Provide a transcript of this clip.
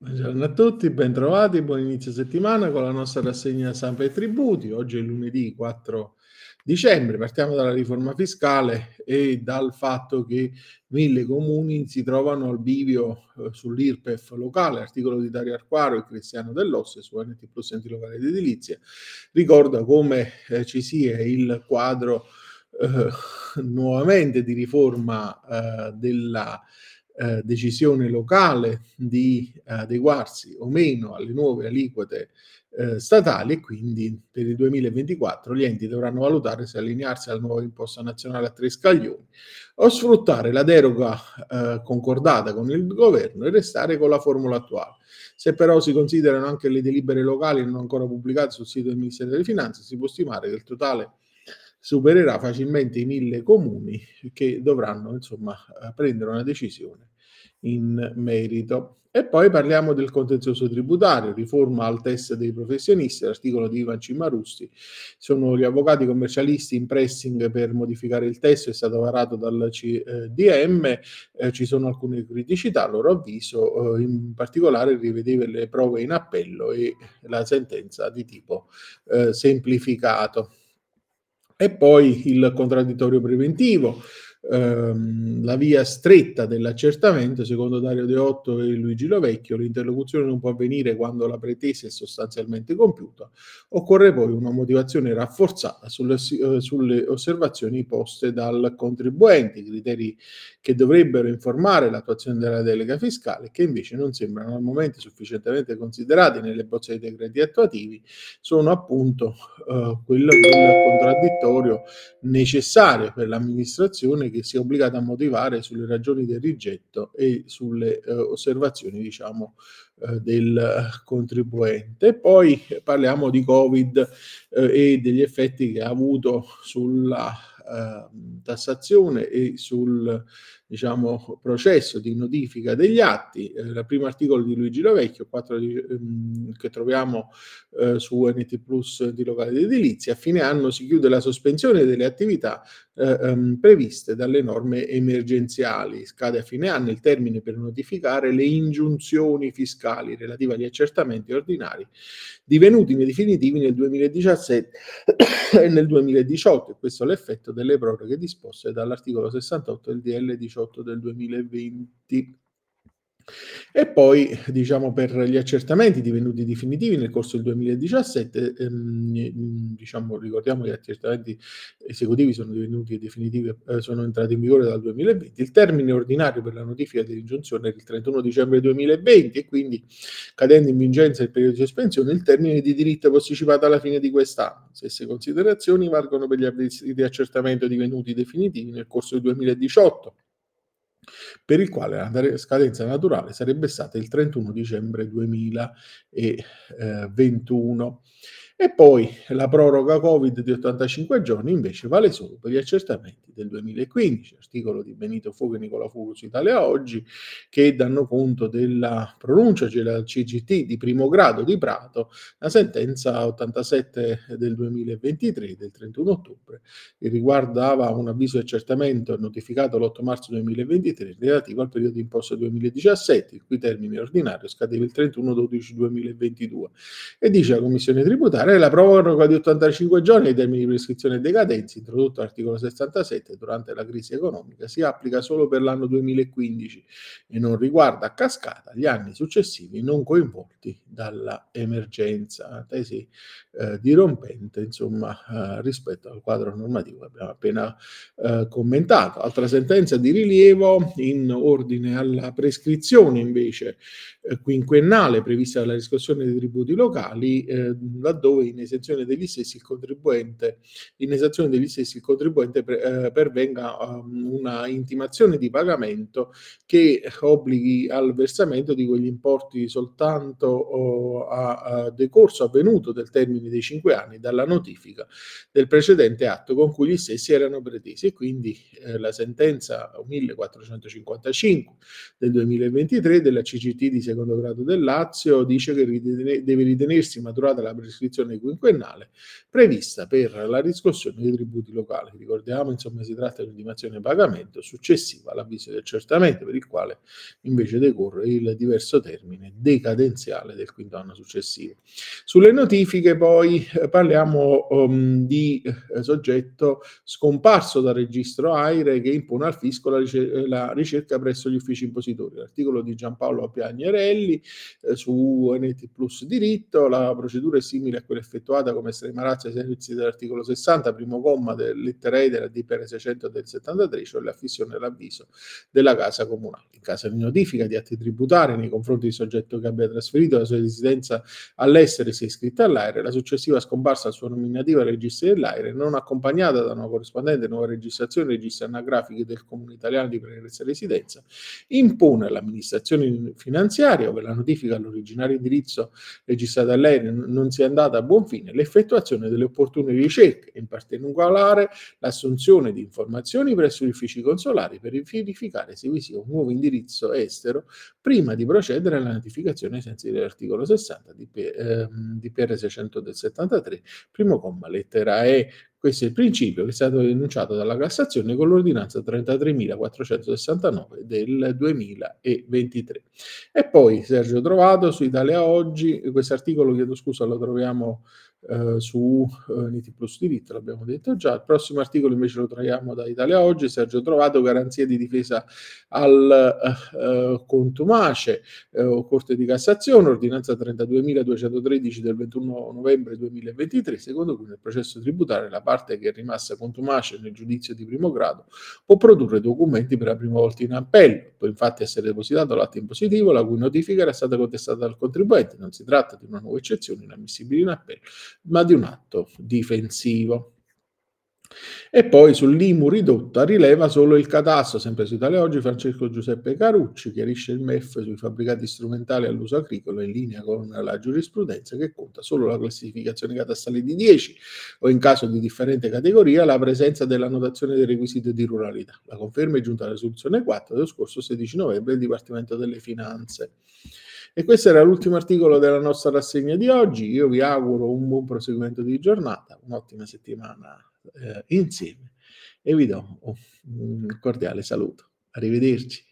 Buongiorno a tutti, bentrovati, buon inizio settimana con la nostra rassegna Stampa e Tributi. Oggi è lunedì 4 dicembre, partiamo dalla riforma fiscale e dal fatto che mille comuni si trovano al bivio eh, sull'IRPEF locale, articolo di Dario Arquaro e Cristiano Dell'Osse su NT Plus Enti Locali di Edilizia, ricorda come eh, ci sia il quadro eh, nuovamente di riforma eh, della eh, decisione locale di adeguarsi o meno alle nuove aliquote eh, statali e quindi per il 2024 gli enti dovranno valutare se allinearsi alla nuova imposta nazionale a tre scaglioni o sfruttare la deroga eh, concordata con il governo e restare con la formula attuale. Se però si considerano anche le delibere locali non ancora pubblicate sul sito del Ministero delle Finanze, si può stimare che il totale supererà facilmente i mille comuni che dovranno insomma prendere una decisione in merito. E poi parliamo del contenzioso tributario, riforma al test dei professionisti, l'articolo di Ivan Cimarusti. Sono gli avvocati commercialisti in pressing per modificare il testo, è stato varato dal CDM, eh, ci sono alcune criticità, a loro avviso, eh, in particolare rivedeva le prove in appello e la sentenza di tipo eh, semplificato. E poi il contraddittorio preventivo, ehm, la via stretta dell'accertamento, secondo Dario Deotto e Luigi Lovecchio, l'interlocuzione non può avvenire quando la pretesa è sostanzialmente compiuta. Occorre poi una motivazione rafforzata sulle, eh, sulle osservazioni poste dal contribuente, criteri che dovrebbero informare l'attuazione della delega fiscale, che invece non sembrano al momento sufficientemente considerati nelle bozze dei decreti attuativi, sono appunto eh, quello, quello contraddittorio necessario per l'amministrazione che sia obbligata a motivare sulle ragioni del rigetto e sulle eh, osservazioni, diciamo, eh, del contribuente. Poi parliamo di Covid eh, e degli effetti che ha avuto sulla eh, tassazione e sul diciamo, processo di notifica degli atti. Eh, il primo articolo di Luigi Lovecchio, 4 di, ehm, che troviamo eh, su NT Plus di locale di edilizia, a fine anno si chiude la sospensione delle attività eh, ehm, previste dalle norme emergenziali. Scade a fine anno il termine per notificare le ingiunzioni fiscali relative agli accertamenti ordinari divenuti definitivi nel 2017 e nel 2018 e questo è l'effetto delle proroghe disposte dall'articolo 68 del DL 18 del 2020. E poi, diciamo, per gli accertamenti divenuti definitivi nel corso del 2017, ehm, diciamo, ricordiamo che gli accertamenti esecutivi sono divenuti definitivi, eh, sono entrati in vigore dal 2020. Il termine ordinario per la notifica dell'ingiunzione è il 31 dicembre 2020 e quindi, cadendo in vincenza il periodo di sospensione, il termine di diritto è posticipato alla fine di quest'anno. Stesse considerazioni valgono per gli avvisi di accertamento divenuti definitivi nel corso del 2018 per il quale la scadenza naturale sarebbe stata il 31 dicembre 2021. E poi la proroga Covid di 85 giorni invece vale solo per gli accertamenti del 2015, articolo di Benito Fuoco e Nicola Fugo Italia Oggi, che danno conto della pronuncia cioè CGT di primo grado di Prato, la sentenza 87 del 2023 del 31 ottobre, che riguardava un avviso di accertamento notificato l'8 marzo 2023 relativo al periodo di imposta 2017, il cui termine ordinario scadeva il 31 12 2022 e dice la Commissione tributaria la proroga di 85 giorni ai termini di prescrizione e decadenza, introdotto all'articolo 67 durante la crisi economica, si applica solo per l'anno 2015 e non riguarda a cascata gli anni successivi non coinvolti dalla emergenza. Tesi eh, dirompente, insomma, eh, rispetto al quadro normativo che abbiamo appena eh, commentato. Altra sentenza di rilievo in ordine alla prescrizione invece eh, quinquennale prevista dalla riscossione dei tributi locali, eh, laddove dove in esenzione degli stessi il contribuente, in esenzione degli stessi il contribuente pre, eh, pervenga um, una intimazione di pagamento che obblighi al versamento di quegli importi soltanto oh, a, a decorso avvenuto del termine dei cinque anni dalla notifica del precedente atto con cui gli stessi erano pretesi. E quindi eh, la sentenza 1455 del 2023 della CGT di secondo grado del Lazio dice che ritene, deve ritenersi maturata la prescrizione quinquennale prevista per la riscossione dei tributi locali. Ricordiamo insomma ma si tratta di un'intimazione pagamento successiva all'avviso di accertamento per il quale invece decorre il diverso termine decadenziale del quinto anno successivo. Sulle notifiche poi eh, parliamo um, di eh, soggetto scomparso dal registro AIRE che impone al fisco la, ricer- la ricerca presso gli uffici impositori. L'articolo di Giampaolo Piagnerelli eh, su NT Plus diritto, la procedura è simile a quella effettuata come estrema razza ai servizi dell'articolo 60, primo comma del lettera E della DPR 600 del 73, cioè l'affissione dell'avviso della casa comunale. In caso di notifica di atti tributari nei confronti di soggetto che abbia trasferito la sua residenza all'estero e sia iscritto all'AIRE, la successiva scomparsa al suo nominativa ai registri dell'AIRE, non accompagnata da una corrispondente nuova registrazione registri anagrafici del Comune italiano di pregressa residenza, impone all'amministrazione finanziaria, ove la notifica all'originario indirizzo registrato all'AIRE non sia andata buon fine, l'effettuazione delle opportune ricerche, in particolare l'assunzione di informazioni presso gli uffici consolari per verificare se vi sia un nuovo indirizzo estero prima di procedere alla notificazione ai sensi dell'articolo 60 di, eh, di PR 600 del 73, primo comma, lettera E. Questo è il principio che è stato denunciato dalla Cassazione con l'ordinanza 33.469 del 2023. E poi Sergio Trovato su Italia Oggi, questo articolo, chiedo scusa, lo troviamo eh, su eh, Niti Plus Diritto, l'abbiamo detto già. Il prossimo articolo invece lo troviamo da Italia Oggi, Sergio Trovato, garanzia di difesa al eh, eh contumace, eh, Corte di Cassazione, ordinanza 32.213 del 21 novembre 2023, secondo cui nel processo tributario la parte che è rimasta contumace nel giudizio di primo grado può produrre documenti per la prima volta in appello, può infatti essere depositato l'atto impositivo la cui notifica era stata contestata dal contribuente, non si tratta di una nuova eccezione inammissibile in appello, ma di un atto difensivo. E poi sull'IMU ridotta rileva solo il catasto, sempre su Italia Oggi, Francesco Giuseppe Carucci chiarisce il MEF sui fabbricati strumentali all'uso agricolo in linea con la giurisprudenza che conta solo la classificazione catastale di 10 o in caso di differente categoria la presenza della notazione dei requisiti di ruralità. La conferma è giunta alla risoluzione 4 dello scorso 16 novembre del Dipartimento delle Finanze. E questo era l'ultimo articolo della nostra rassegna di oggi. Io vi auguro un buon proseguimento di giornata, un'ottima settimana eh, insieme e vi do un cordiale saluto. Arrivederci.